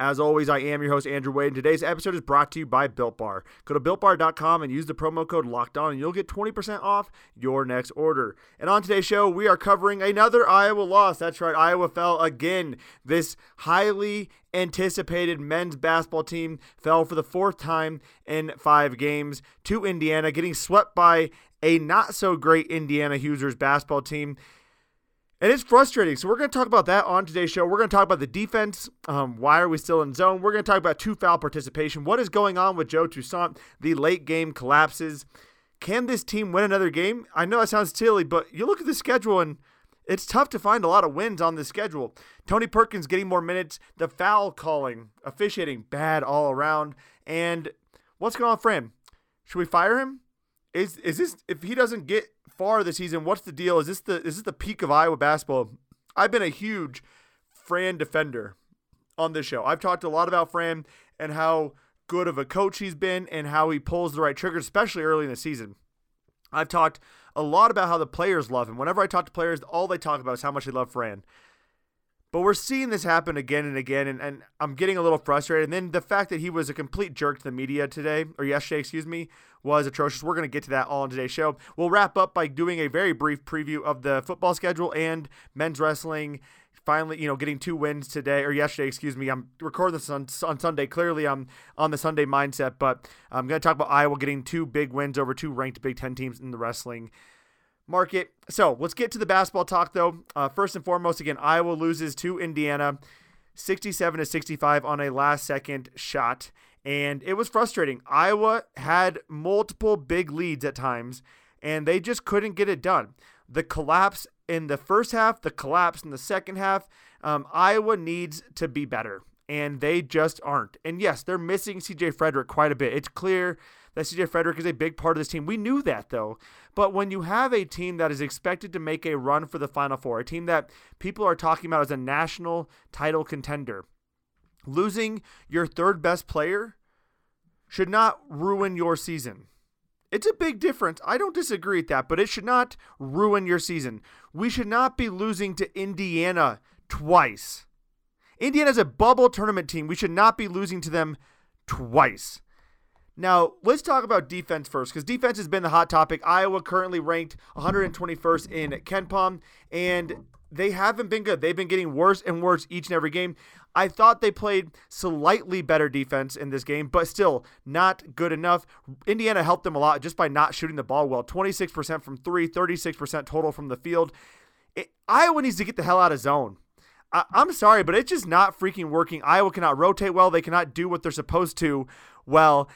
As always, I am your host, Andrew Wade, and today's episode is brought to you by Built Bar. Go to builtbar.com and use the promo code Locked On, and you'll get 20% off your next order. And on today's show, we are covering another Iowa loss. That's right, Iowa fell again. This highly anticipated men's basketball team fell for the fourth time in five games to Indiana, getting swept by a not so great Indiana Hoosiers basketball team. And it's frustrating. So we're going to talk about that on today's show. We're going to talk about the defense. Um, why are we still in zone? We're going to talk about two foul participation. What is going on with Joe Toussaint? The late game collapses. Can this team win another game? I know that sounds silly, but you look at the schedule and it's tough to find a lot of wins on the schedule. Tony Perkins getting more minutes. The foul calling, officiating, bad all around. And what's going on him? Should we fire him? Is is this if he doesn't get far this season, what's the deal? Is this the is this the peak of Iowa basketball? I've been a huge Fran defender on this show. I've talked a lot about Fran and how good of a coach he's been and how he pulls the right triggers, especially early in the season. I've talked a lot about how the players love him. Whenever I talk to players, all they talk about is how much they love Fran. But we're seeing this happen again and again, and, and I'm getting a little frustrated. And then the fact that he was a complete jerk to the media today, or yesterday, excuse me, was atrocious. We're going to get to that all in today's show. We'll wrap up by doing a very brief preview of the football schedule and men's wrestling. Finally, you know, getting two wins today or yesterday, excuse me. I'm recording this on, on Sunday. Clearly, I'm on the Sunday mindset, but I'm going to talk about Iowa getting two big wins over two ranked Big Ten teams in the wrestling market. So let's get to the basketball talk, though. Uh, first and foremost, again, Iowa loses to Indiana, 67 to 65 on a last-second shot, and it was frustrating. Iowa had multiple big leads at times, and they just couldn't get it done. The collapse in the first half, the collapse in the second half. Um, Iowa needs to be better, and they just aren't. And yes, they're missing CJ Frederick quite a bit. It's clear that CJ Frederick is a big part of this team. We knew that though. But when you have a team that is expected to make a run for the Final Four, a team that people are talking about as a national title contender, losing your third best player should not ruin your season. It's a big difference. I don't disagree with that, but it should not ruin your season. We should not be losing to Indiana twice. Indiana's a bubble tournament team. We should not be losing to them twice. Now, let's talk about defense first because defense has been the hot topic. Iowa currently ranked 121st in KenPom, and they haven't been good. They've been getting worse and worse each and every game. I thought they played slightly better defense in this game, but still not good enough. Indiana helped them a lot just by not shooting the ball well 26% from three, 36% total from the field. It, Iowa needs to get the hell out of zone. I'm sorry, but it's just not freaking working. Iowa cannot rotate well. They cannot do what they're supposed to well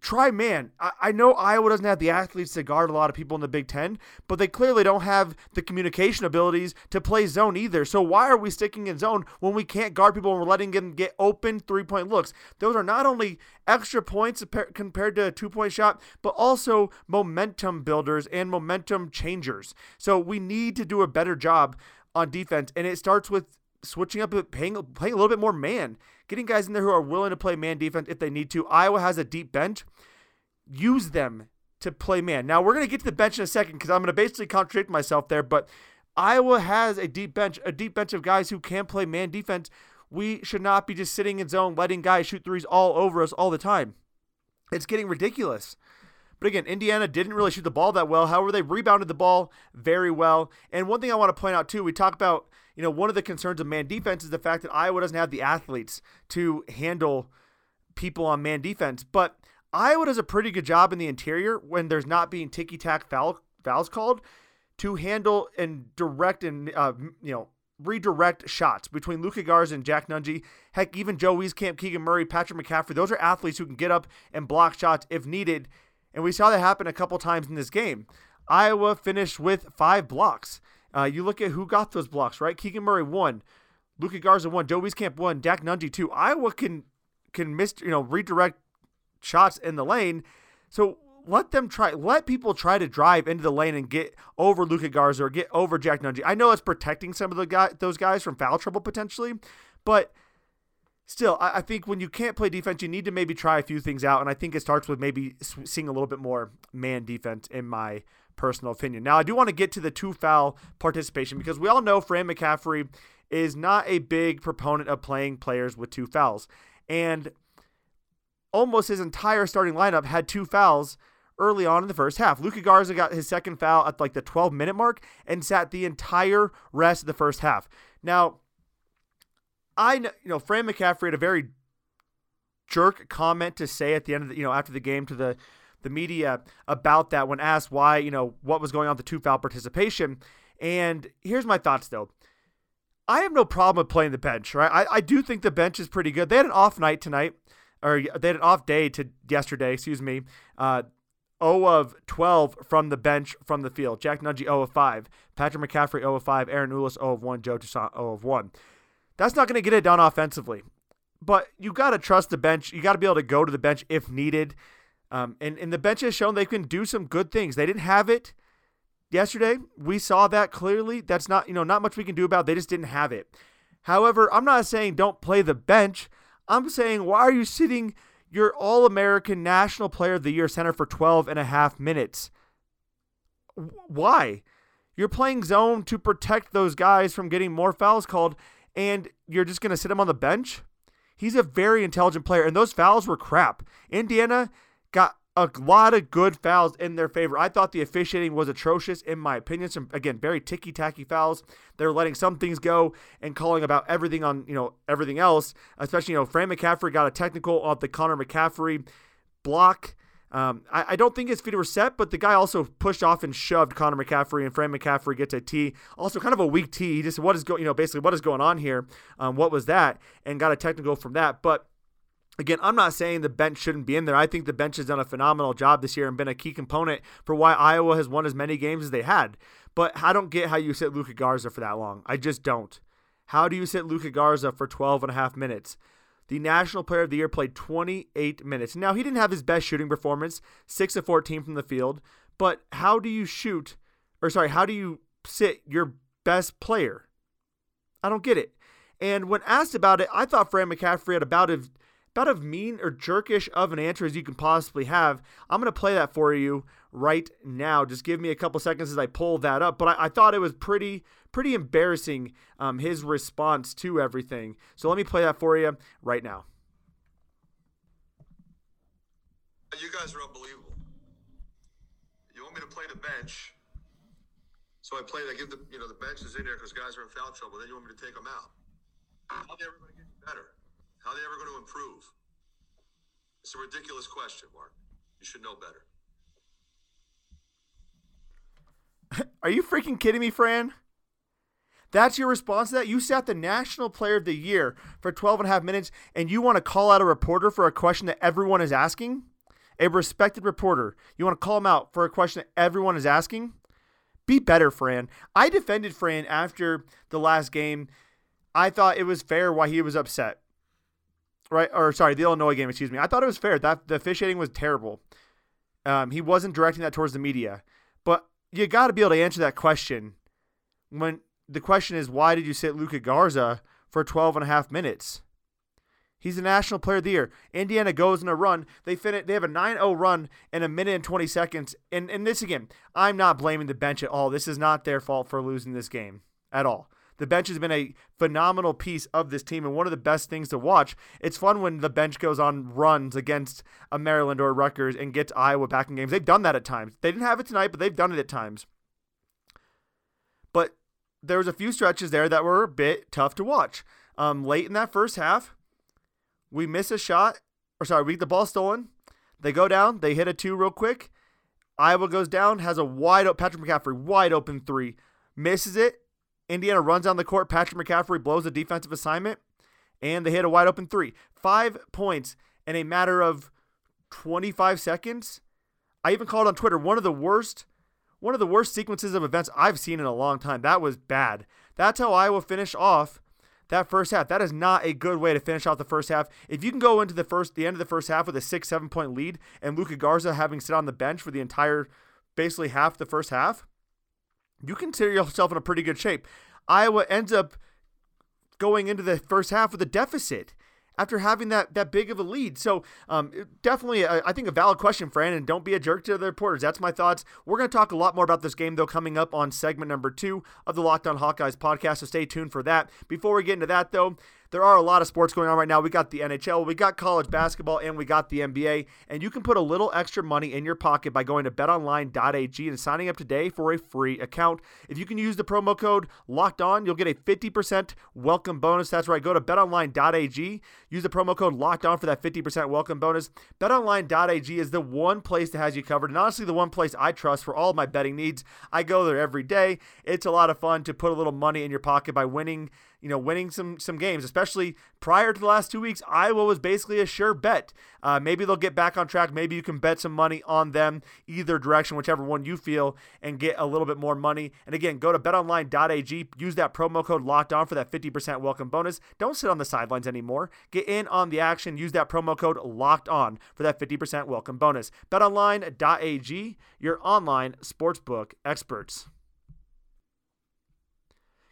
try man. I, I, know Iowa doesn't have the athletes to guard a lot of people in the Big Ten, but they clearly don't have the communication abilities to play zone either. So why are we sticking in zone when we can't guard people and we're letting them get open three point looks? Those are not only extra points compared to a two point shot, but also momentum builders and momentum changers. So we need to do a better job on defense, and it starts with switching up, playing, playing a little bit more man, getting guys in there who are willing to play man defense if they need to. Iowa has a deep bench. Use them to play man. Now, we're going to get to the bench in a second because I'm going to basically contradict myself there, but Iowa has a deep bench, a deep bench of guys who can play man defense. We should not be just sitting in zone, letting guys shoot threes all over us all the time. It's getting ridiculous. But again, Indiana didn't really shoot the ball that well. However, they rebounded the ball very well. And one thing I want to point out too, we talk about you know, one of the concerns of man defense is the fact that Iowa doesn't have the athletes to handle people on man defense. But Iowa does a pretty good job in the interior when there's not being ticky tack foul, fouls called to handle and direct and, uh, you know, redirect shots between Luka Garza and Jack Nunge. Heck, even Joe Wieskamp, Keegan Murray, Patrick McCaffery, Those are athletes who can get up and block shots if needed. And we saw that happen a couple times in this game. Iowa finished with five blocks. Uh, you look at who got those blocks, right? Keegan Murray won, Luka Garza won, Joe Wieskamp won, Jack Nunge two. Iowa can can miss, you know, redirect shots in the lane. So let them try. Let people try to drive into the lane and get over Luka Garza or get over Jack Nunge. I know it's protecting some of the guy, those guys from foul trouble potentially, but still, I, I, think when you can't play defense, you need to maybe try a few things out. And I think it starts with maybe seeing a little bit more man defense, in my personal opinion. Now, I do want to get to the two foul participation because we all know Fran McCaffery is not a big proponent of playing players with two fouls. And almost his entire starting lineup had two fouls early on in the first half. Luka Garza got his second foul at like the 12 minute mark and sat the entire rest of the first half. Now, I know, you know, Fran McCaffery had a very jerk comment to say at the end of the, you know, after the game to the the media about that when asked why, you know, what was going on with the two foul participation. And here's my thoughts though. I have no problem with playing the bench, right? I, I do think the bench is pretty good. They had an off night tonight, or they had an off day to yesterday, excuse me. Uh, 0 of 12 from the bench from the field. Jack Nunge 0 of 5. Patrick McCaffery 0 of 5. Ahron Ulis 0 of 1. Joe Toussaint 0 of 1. That's not going to get it done offensively. But you got to trust the bench. You got to be able to go to the bench if needed. Um, and, and the bench has shown they can do some good things. They didn't have it yesterday. We saw that clearly. That's not, you know, not much we can do about. It. They just didn't have it. However, I'm not saying don't play the bench. I'm saying why are you sitting your All American National Player of the Year center for 12 and a half minutes? Why? You're playing zone to protect those guys from getting more fouls called and you're just going to sit him on the bench? He's a very intelligent player, and those fouls were crap. Indiana got a lot of good fouls in their favor. I thought the officiating was atrocious, in my opinion. Some again very ticky tacky fouls. They're letting some things go and calling about everything on you know everything else. Especially you know Fran McCaffery got a technical off the Connor McCaffery block um, I, I, don't think his feet were set, but the guy also pushed off and shoved Connor McCaffery, and Fran McCaffery gets a T. Also, kind of a weak T. He just what is going, you know, basically what is going on here? Um, what was that? And got a technical from that. But again, I'm not saying the bench shouldn't be in there. I think the bench has done a phenomenal job this year and been a key component for why Iowa has won as many games as they had. But I don't get how you sit Luka Garza for that long. I just don't. How do you sit Luka Garza for 12 and a half minutes? The National Player of the Year played 28 minutes. Now, he didn't have his best shooting performance, 6 of 14 from the field, but how do you shoot, or sorry, how do you sit your best player? I don't get it. And when asked about it, I thought Fran McCaffery had about as about as mean or jerkish of an answer as you can possibly have. I'm going to play that for you right now. Just give me a couple seconds as I pull that up. But I, I thought it was pretty pretty embarrassing um, his response to everything. So let me play that for you right now. You guys are unbelievable. You want me to play the bench, so I play. I give the you know the bench is in there because guys are in foul trouble. Then you want me to take them out. How are they ever going to get better? How are they ever going to improve? It's a ridiculous question, Mark. You should know better. Are you freaking kidding me, Fran? That's your response to that? You sat the National Player of the Year for 12 and a half minutes, and you want to call out a reporter for a question that everyone is asking? A respected reporter. You want to call him out for a question that everyone is asking? Be better, Fran. I defended Fran after the last game. I thought it was fair why he was upset. Right? Or, sorry, the Illinois game, excuse me. I thought it was fair. That The officiating was terrible. Um, he wasn't directing that towards the media. But you got to be able to answer that question when the question is why did you sit Luka Garza for 12 and a half minutes? He's the national player of the year. Indiana goes in a run. They finish they have a 9-0 run in a minute and 20 seconds. And and this again, I'm not blaming the bench at all. This is not their fault for losing this game at all. The bench has been a phenomenal piece of this team and one of the best things to watch. It's fun when the bench goes on runs against a Maryland or Rutgers and gets Iowa back in games. They've done that at times. They didn't have it tonight, but they've done it at times. There was a few stretches there that were a bit tough to watch. Um, late in that first half, we miss a shot, or sorry, we get the ball stolen. They go down, they hit a two real quick. Iowa goes down, has a wide open Patrick McCaffery wide open three, misses it, Indiana runs down the court. Patrick McCaffery blows a defensive assignment, and they hit a wide open three. Five points in a matter of 25 seconds. I even called on Twitter one of the worst, one of the worst sequences of events I've seen in a long time. That was bad. That's how Iowa finished off that first half. That is not a good way to finish off the first half. If you can go into the first the end of the first half with a six, seven point lead and Luka Garza having sit on the bench for the entire basically half the first half, you consider yourself in a pretty good shape. Iowa ends up going into the first half with a deficit after having that that big of a lead. So um, definitely, a, I think a valid question, Fran. And don't be a jerk to the reporters. That's my thoughts. We're going to talk a lot more about this game though coming up on segment number two of the Locked On Hawkeyes podcast. So stay tuned for that. Before we get into that though, there are a lot of sports going on right now. We got the NHL, we got college basketball, and we got the NBA. And you can put a little extra money in your pocket by going to betonline.ag and signing up today for a free account. If you can use the promo code locked on, you'll get a 50% welcome bonus. That's right. Go to betonline.ag, use the promo code locked on for that 50% welcome bonus. Betonline.ag is the one place that has you covered, and honestly, the one place I trust for all my betting needs. I go there every day. It's a lot of fun to put a little money in your pocket by winning you know, winning some some games, especially prior to the last two weeks. Iowa was basically a sure bet. Uh, maybe they'll get back on track. Maybe you can bet some money on them either direction, whichever one you feel, and get a little bit more money. And again, go to betonline.ag, use that promo code locked on for that 50% welcome bonus. Don't sit on the sidelines anymore. Get in on the action. Use that promo code locked on for that 50% welcome bonus. Betonline.ag, your online sportsbook experts.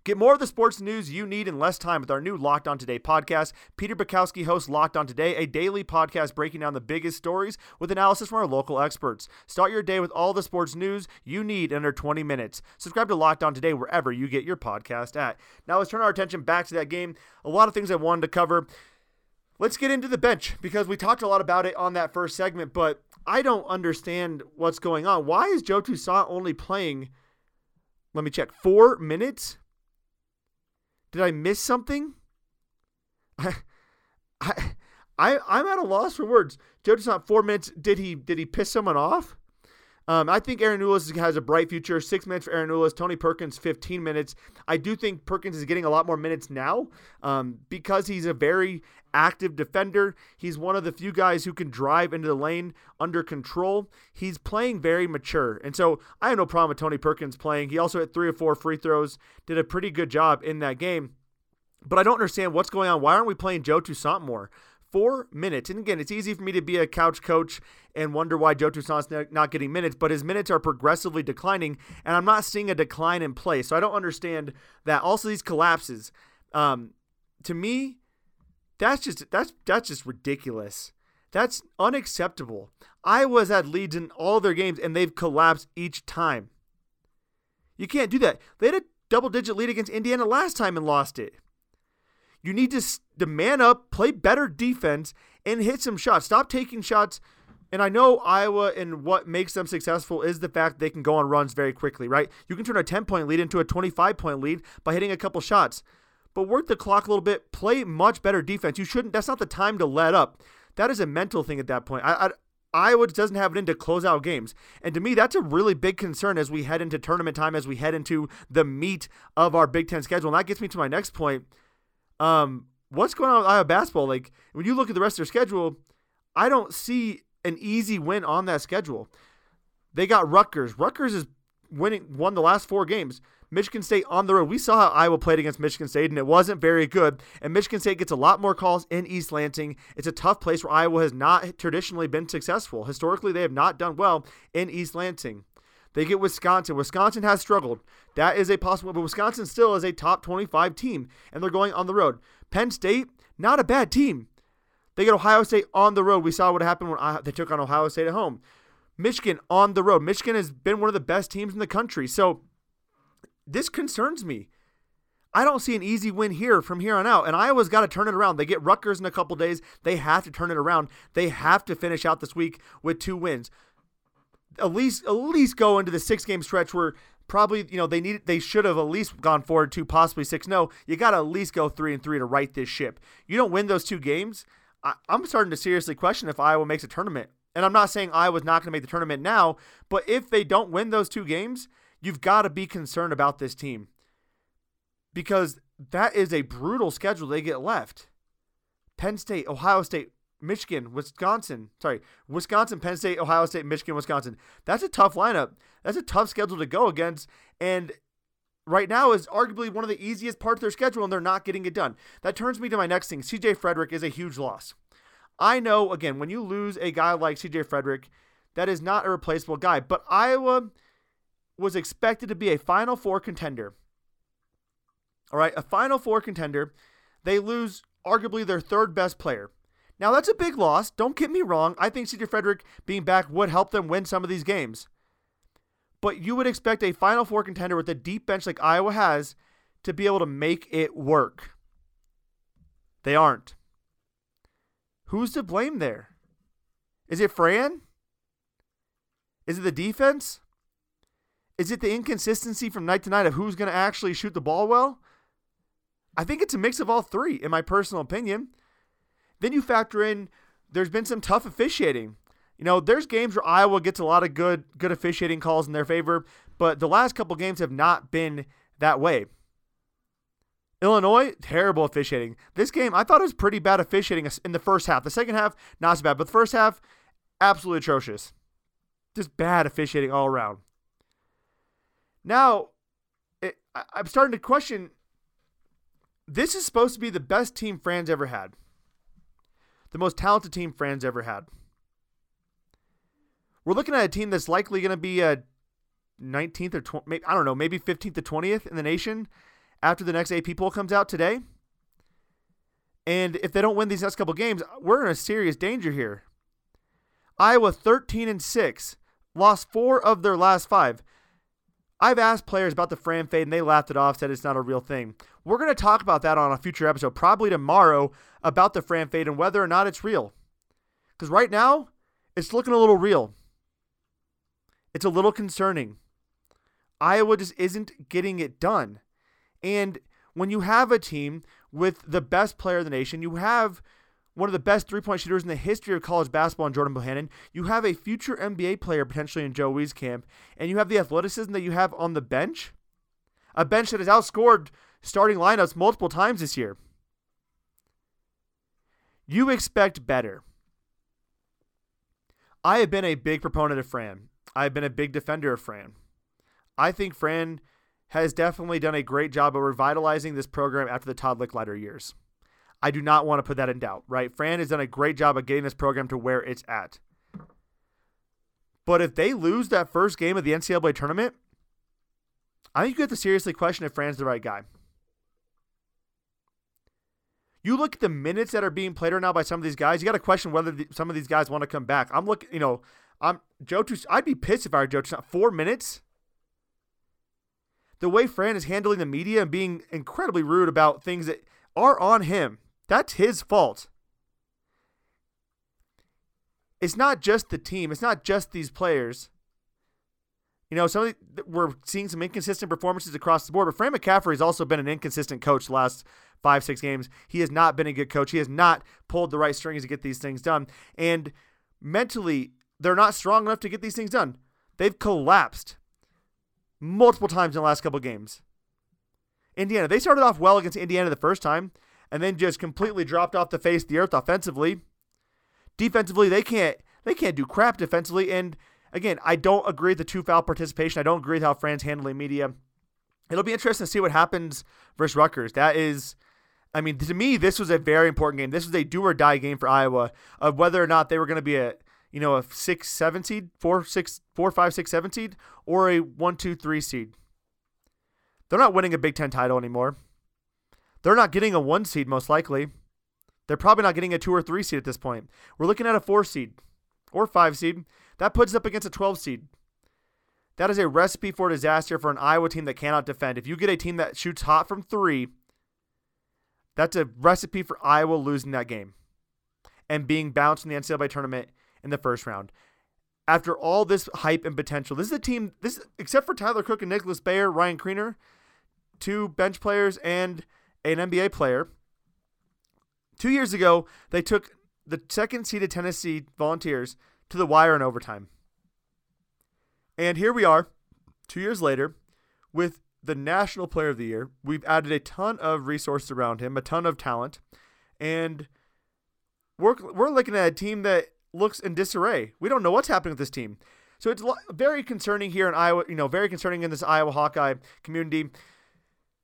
Get more of the sports news you need in less time with our new Locked On Today podcast. Peter Bukowski hosts Locked On Today, a daily podcast breaking down the biggest stories with analysis from our local experts. Start your day with all the sports news you need in under 20 minutes. Subscribe to Locked On Today wherever you get your podcast at. Now let's turn our attention back to that game. A lot of things I wanted to cover. Let's get into the bench because we talked a lot about it on that first segment, but I don't understand what's going on. Why is Joe Toussaint only playing, let me check, four minutes? Did I miss something? I, I, I I'm at a loss for words. Joe Toussaint four minutes. Did he did he piss someone off? Um, I think Ahron Ulis has a bright future. Six minutes for Ahron Ulis. Tony Perkins, 15 minutes. I do think Perkins is getting a lot more minutes now um, because he's a very active defender. He's one of the few guys who can drive into the lane under control. He's playing very mature. And so I have no problem with Tony Perkins playing. He also hit three or four free throws, did a pretty good job in that game. But I don't understand what's going on. Why aren't we playing Joe Toussaint more? Four minutes. And again, it's easy for me to be a couch coach and wonder why Joe Toussaint's not getting minutes, but his minutes are progressively declining, and I'm not seeing a decline in play. So I don't understand that. Also, these collapses, um, to me, that's just that's that's just ridiculous. That's unacceptable. Iowa's had leads in all their games, and they've collapsed each time. You can't do that. They had a double-digit lead against Indiana last time and lost it. You need to, to man up, play better defense, and hit some shots. Stop taking shots. And I know Iowa and what makes them successful is the fact they can go on runs very quickly, right? You can turn a 10 point lead into a 25 point lead by hitting a couple shots. But work the clock a little bit, play much better defense. You shouldn't, that's not the time to let up. That is a mental thing at that point. I, I Iowa doesn't have it in to close out games. And to me, that's a really big concern as we head into tournament time, as we head into the meat of our Big Ten schedule. And that gets me to my next point. Um, what's going on with Iowa basketball? Like when you look at the rest of their schedule, I don't see an easy win on that schedule. They got Rutgers. Rutgers is winning won the last four games. Michigan State on the road. We saw how Iowa played against Michigan State, and it wasn't very good. And Michigan State gets a lot more calls in East Lansing. It's a tough place where Iowa has not traditionally been successful. Historically, they have not done well in East Lansing. They get Wisconsin. Wisconsin has struggled. That is a possible, but Wisconsin still is a top 25 team, and they're going on the road. Penn State, not a bad team. They get Ohio State on the road. We saw what happened when uh, they took on Ohio State at home. Michigan on the road. Michigan has been one of the best teams in the country. So this concerns me. I don't see an easy win here from here on out. And Iowa's got to turn it around. They get Rutgers in a couple days. They have to turn it around. They have to finish out this week with two wins at least at least go into the six game stretch where probably you know they need they should have at least gone forward to possibly six. No, you got to at least go three and three to right this ship. You don't win those two games. I, I'm starting to seriously question if Iowa makes a tournament. And I'm not saying Iowa's not going to make the tournament now, but if they don't win those two games, you've got to be concerned about this team because that is a brutal schedule they get left. Penn State, Ohio State, Michigan, Wisconsin, sorry, Wisconsin, Penn State, Ohio State, Michigan, Wisconsin. That's a tough lineup. That's a tough schedule to go against. And right now is arguably one of the easiest parts of their schedule, and they're not getting it done. That turns me to my next thing. CJ Frederick is a huge loss. I know, again, when you lose a guy like CJ Frederick, that is not a replaceable guy, but Iowa was expected to be a Final Four contender. All right, a Final Four contender. They lose arguably their third best player. Now, that's a big loss. Don't get me wrong. I think CJ Frederick being back would help them win some of these games. But you would expect a Final Four contender with a deep bench like Iowa has to be able to make it work. They aren't. Who's to blame there? Is it Fran? Is it the defense? Is it the inconsistency from night to night of who's going to actually shoot the ball well? I think it's a mix of all three, in my personal opinion. Then you factor in there's been some tough officiating. You know, there's games where Iowa gets a lot of good good officiating calls in their favor, but the last couple games have not been that way. Illinois, terrible officiating. This game, I thought it was pretty bad officiating in the first half. The second half, not so bad, but the first half, absolutely atrocious. Just bad officiating all around. Now, it, I'm starting to question this is supposed to be the best team Fran's ever had, the most talented team Fran's ever had. We're looking at a team that's likely going to be a 19th or 20, I don't know, maybe 15th to 20th in the nation after the next AP poll comes out today. And if they don't win these next couple games, we're in a serious danger here. Iowa 13 and 6, lost 4 of their last 5. I've asked players about the Fran fade and they laughed it off, said it's not a real thing. We're going to talk about that on a future episode, probably tomorrow, about the Fran fade and whether or not it's real. Because right now, it's looking a little real. It's a little concerning. Iowa just isn't getting it done. And when you have a team with the best player in the nation, you have one of the best three point shooters in the history of college basketball in Jordan Bohannon. You have a future NBA player potentially in Joe Wieskamp, and you have the athleticism that you have on the bench. A bench that has outscored starting lineups multiple times this year. You expect better. I have been a big proponent of Fran. I've been a big defender of Fran. I think Fran has definitely done a great job of revitalizing this program after the Todd Lickliter years. I do not want to put that in doubt, right? Fran has done a great job of getting this program to where it's at. But if they lose that first game of the NCAA tournament, I think you have to seriously question if Fran's the right guy. You look at the minutes that are being played right now by some of these guys. You got to question whether the, some of these guys want to come back. I'm looking, you know, I'm Joe. I'd be pissed if I were Joe. Four minutes the way Fran is handling the media and being incredibly rude about things that are on him. That's his fault. It's not just the team, it's not just these players. You know, some the, we're seeing some inconsistent performances across the board, but Fran McCaffery has also been an inconsistent coach the last five, six games. He has not been a good coach. He has not pulled the right strings to get these things done. And mentally, they're not strong enough to get these things done. They've collapsed multiple times in the last couple games. Indiana, they started off well against Indiana the first time and then just completely dropped off the face of the earth offensively. Defensively, they can't they can't do crap defensively. And again, I don't agree with the two foul participation. I don't agree with how Fran's handling media. It'll be interesting to see what happens versus Rutgers. That is, I mean, to me, this was a very important game. This was a do or die game for Iowa of whether or not they were going to be a you know, a six, seven seed, four, six, four, five, six, seven seed, or a one, two, three seed. They're not winning a Big Ten title anymore. They're not getting a one seed, most likely. They're probably not getting a two or three seed at this point. We're looking at a four seed or five seed. That puts up against a 12 seed. That is a recipe for disaster for an Iowa team that cannot defend. If you get a team that shoots hot from three, that's a recipe for Iowa losing that game and being bounced in the NCAA tournament in the first round. After all this hype and potential, this is a team. This except for Tyler Cook and Nicholas Baer, Ryan Kriener, two bench players and an NBA player. Two years ago, they took the second seeded Tennessee Volunteers to the wire in overtime. And here we are, two years later, with the National Player of the Year. We've added a ton of resources around him, a ton of talent, and we're we're looking at a team that looks in disarray. We don't know what's happening with this team. So it's very concerning here in Iowa, you know, very concerning in this Iowa Hawkeye community.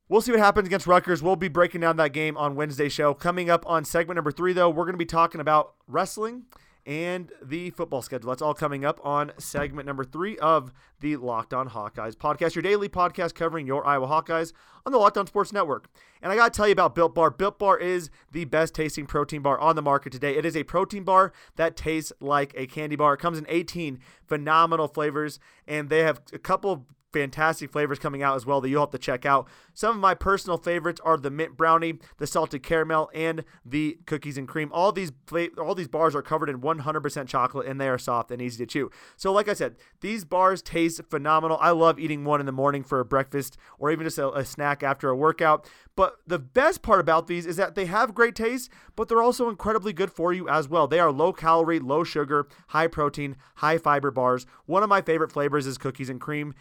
We'll see what happens against Rutgers. We'll be breaking down that game on Wednesday show. Coming up on segment number three, though, we're going to be talking about wrestling and the football schedule. That's all coming up on segment number three of the Locked On Hawkeyes podcast, your daily podcast covering your Iowa Hawkeyes on the Locked On Sports Network. And I got to tell you about Built Bar. Built Bar is the best tasting protein bar on the market today. It is a protein bar that tastes like a candy bar. It comes in 18 phenomenal flavors, and they have a couple fantastic flavors coming out as well that you'll have to check out. Some of my personal favorites are the mint brownie, the salted caramel, and the cookies and cream. All these all these bars are covered in 100% chocolate and they are soft and easy to chew. So like I said, these bars taste phenomenal. I love eating one in the morning for a breakfast or even just a, a snack after a workout. But the best part about these is that they have great taste, but they're also incredibly good for you as well. They are low calorie, low sugar, high protein, high fiber bars. One of my favorite flavors is cookies and cream.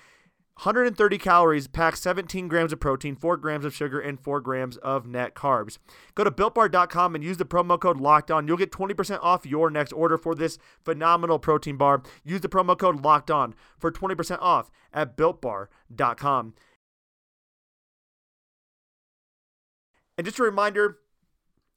130 calories, pack 17 grams of protein, 4 grams of sugar, and 4 grams of net carbs. Go to builtbar.com and use the promo code Locked On. You'll get 20% off your next order for this phenomenal protein bar. Use the promo code Locked On for 20% off at builtbar.com. And just a reminder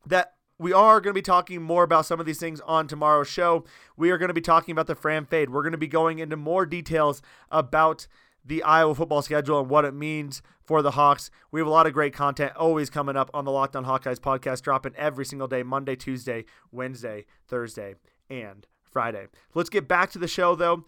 that we are going to be talking more about some of these things on tomorrow's show. We are going to be talking about the Fran Fade. We're going to be going into more details about the Iowa football schedule and what it means for the Hawks. We have a lot of great content always coming up on the Locked On Hawkeyes podcast, dropping every single day Monday, Tuesday, Wednesday, Thursday, and Friday. Let's get back to the show, though.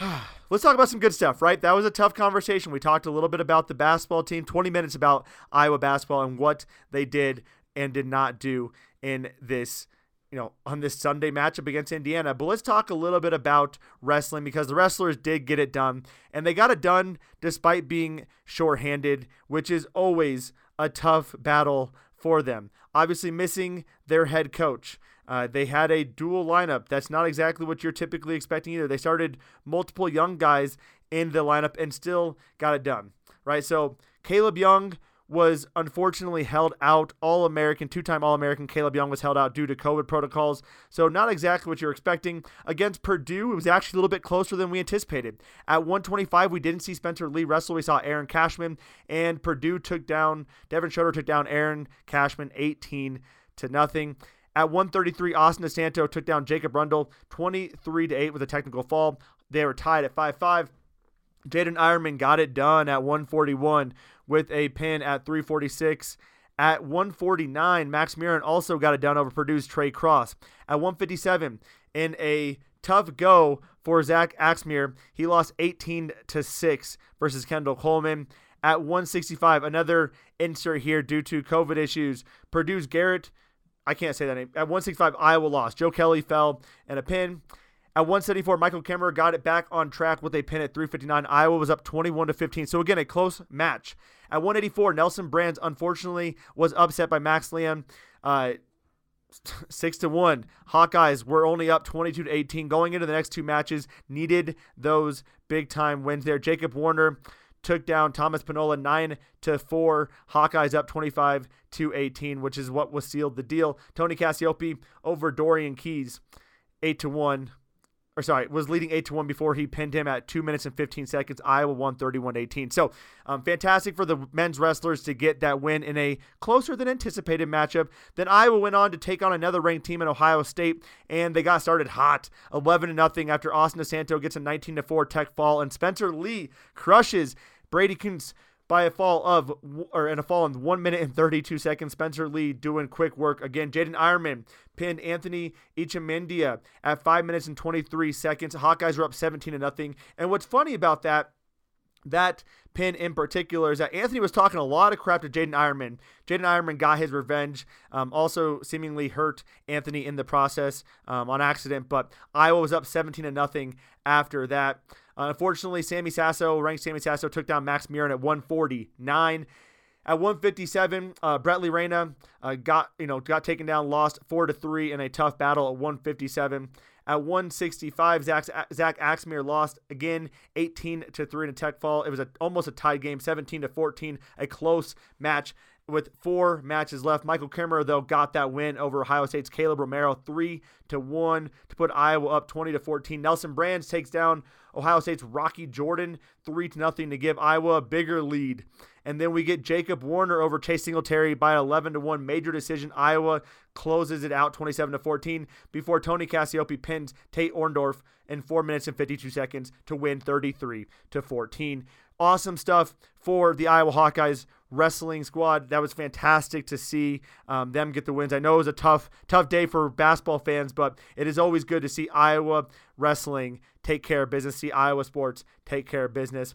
Let's talk about some good stuff, right? That was a tough conversation. We talked a little bit about the basketball team, 20 minutes about Iowa basketball and what they did and did not do in this you know, on this Sunday matchup against Indiana. But let's talk a little bit about wrestling because the wrestlers did get it done, and they got it done despite being shorthanded, which is always a tough battle for them. Obviously, missing their head coach. Uh, they had a dual lineup. That's not exactly what you're typically expecting either. They started multiple young guys in the lineup and still got it done, right? So Kaleb Young was unfortunately held out. All American, two time All American Kaleb Young was held out due to COVID protocols. So, not exactly what you're expecting. Against Purdue, it was actually a little bit closer than we anticipated. At 125, we didn't see Spencer Lee wrestle. We saw Aaron Cashman, and Purdue took down, Devin Schroder took down Aaron Cashman 18 to nothing. At 133, Austin DeSanto took down Jacob Rundle 23 to 8 with a technical fall. They were tied at 5 5. Jaydin Eierman got it done at 141 with a pin at 346. At 149, Max Murin also got it done over Purdue's Trey Cross. At 157, in a tough go for Zach Axmear, he lost 18 to 6 versus Kendall Coleman. At 165, another insert here due to COVID issues. Purdue's Garrett, I can't say that name. At 165, Iowa lost. Joe Kelly fell in a pin. At 174, Michael Kemerer got it back on track with a pin at 359. Iowa was up 21 to 15. So again, a close match. At 184, Nelson Brands unfortunately was upset by Max Lyon. Uh, six to one. Hawkeyes were only up 22 to 18 going into the next two matches. Needed those big time wins there. Jacob Warner took down Thomas Penola 9 to 4. Hawkeyes up 25 to 18, which is what was sealed the deal. Tony Cassioppi over Dorian Keys 8 to 1 or sorry, was leading 8 to 1 before he pinned him at 2 minutes and 15 seconds. Iowa won 31 18. So, um, fantastic for the men's wrestlers to get that win in a closer than anticipated matchup. Then Iowa went on to take on another ranked team in Ohio State, and they got started hot 11 to nothing after Austin DeSanto gets a 19 to 4 tech fall, and Spencer Lee crushes Brady Koontz by a fall of or in a fall in one minute and 32 seconds. Spencer Lee doing quick work again. Jaydin Eierman pinned Anthony Echemendia at five minutes and 23 seconds. Hawkeyes were up 17 to nothing. And what's funny about that that pin in particular is that Anthony was talking a lot of crap to Jaydin Eierman. Jaydin Eierman got his revenge, um, also seemingly hurt Anthony in the process um, on accident, but Iowa was up 17 to nothing after that. Unfortunately, Sammy Sasso, ranked Sammy Sasso, took down Max Murin at 149. At 157, uh, Brettley Reyna uh, got you know got taken down, lost four to three in a tough battle at 157. At 165, Zach, Zach Axmear lost again 18 to 3 in a tech fall. It was a, almost a tied game, 17 to 14, a close match with four matches left. Michael Kemerer though got that win over Ohio State's Kaleb Romero, three to one to put Iowa up 20 to 14. Nelson Brands takes down Ohio State's Rocky Jordan, three to nothing to give Iowa a bigger lead. And then we get Jacob Warner over Chase Singletary by an 11 to 1 major decision. Iowa closes it out 27 to 14 before Tony Cassioppi pins Tate Orndorff in 4 minutes and 52 seconds to win 33 to 14. Awesome stuff for the Iowa Hawkeyes wrestling squad. That was fantastic to see um, them get the wins. I know it was a tough, tough day for basketball fans, but it is always good to see Iowa wrestling take care of business, see Iowa sports take care of business.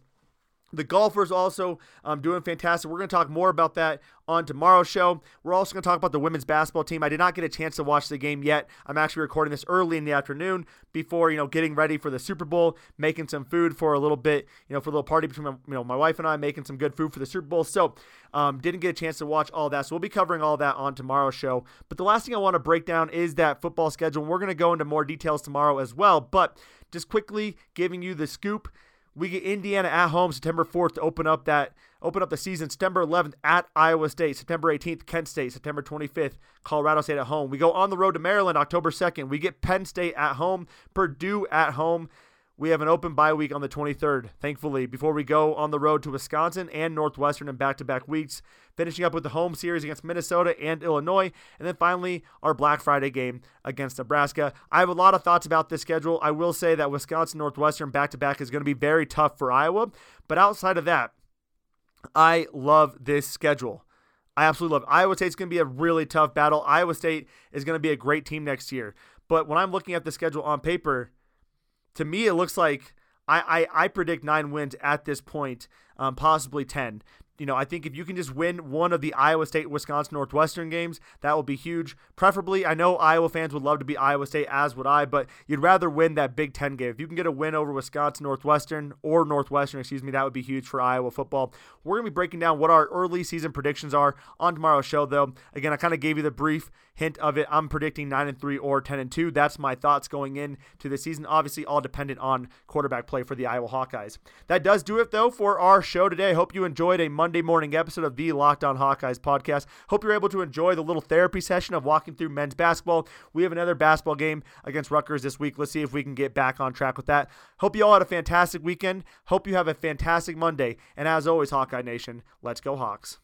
The golfers also um, doing fantastic. We're going to talk more about that on tomorrow's show. We're also going to talk about the women's basketball team. I did not get a chance to watch the game yet. I'm actually recording this early in the afternoon before you know getting ready for the Super Bowl, making some food for a little bit, you know, for a little party between you know my wife and I, making some good food for the Super Bowl. So um, didn't get a chance to watch all that. So we'll be covering all that on tomorrow's show. But the last thing I want to break down is that football schedule. We're going to go into more details tomorrow as well. But just quickly giving you the scoop. We get Indiana at home September 4th to open up that open up the season. September 11th at Iowa State. September 18th Kent State. September 25th Colorado State at home. We go on the road to Maryland October 2nd. We get Penn State at home. Purdue at home. We have an open bye week on the 23rd, thankfully, before we go on the road to Wisconsin and Northwestern in back to back weeks, finishing up with the home series against Minnesota and Illinois, and then finally our Black Friday game against Nebraska. I have a lot of thoughts about this schedule. I will say that Wisconsin Northwestern back to back is going to be very tough for Iowa, but outside of that, I love this schedule. I absolutely love it. Iowa State's going to be a really tough battle. Iowa State is going to be a great team next year. But when I'm looking at the schedule on paper, to me, it looks like I, I, I predict nine wins at this point, um, possibly 10 you know, I think if you can just win one of the Iowa State, Wisconsin, Northwestern games, that will be huge. Preferably, I know Iowa fans would love to be Iowa State, as would I, but you'd rather win that Big Ten game. If you can get a win over Wisconsin, Northwestern, or Northwestern, excuse me, that would be huge for Iowa football. We're going to be breaking down what our early season predictions are on tomorrow's show, though. Again, I kind of gave you the brief hint of it. I'm predicting 9 and 3 or 10 and 2. That's my thoughts going into the season. Obviously, all dependent on quarterback play for the Iowa Hawkeyes. That does do it, though, for our show today. Hope you enjoyed a Monday morning episode of the Locked On Hawkeyes podcast. Hope you're able to enjoy the little therapy session of walking through men's basketball. We have another basketball game against Rutgers this week. Let's see if we can get back on track with that. Hope you all had a fantastic weekend. Hope you have a fantastic Monday. And as always, Hawkeye Nation, let's go Hawks.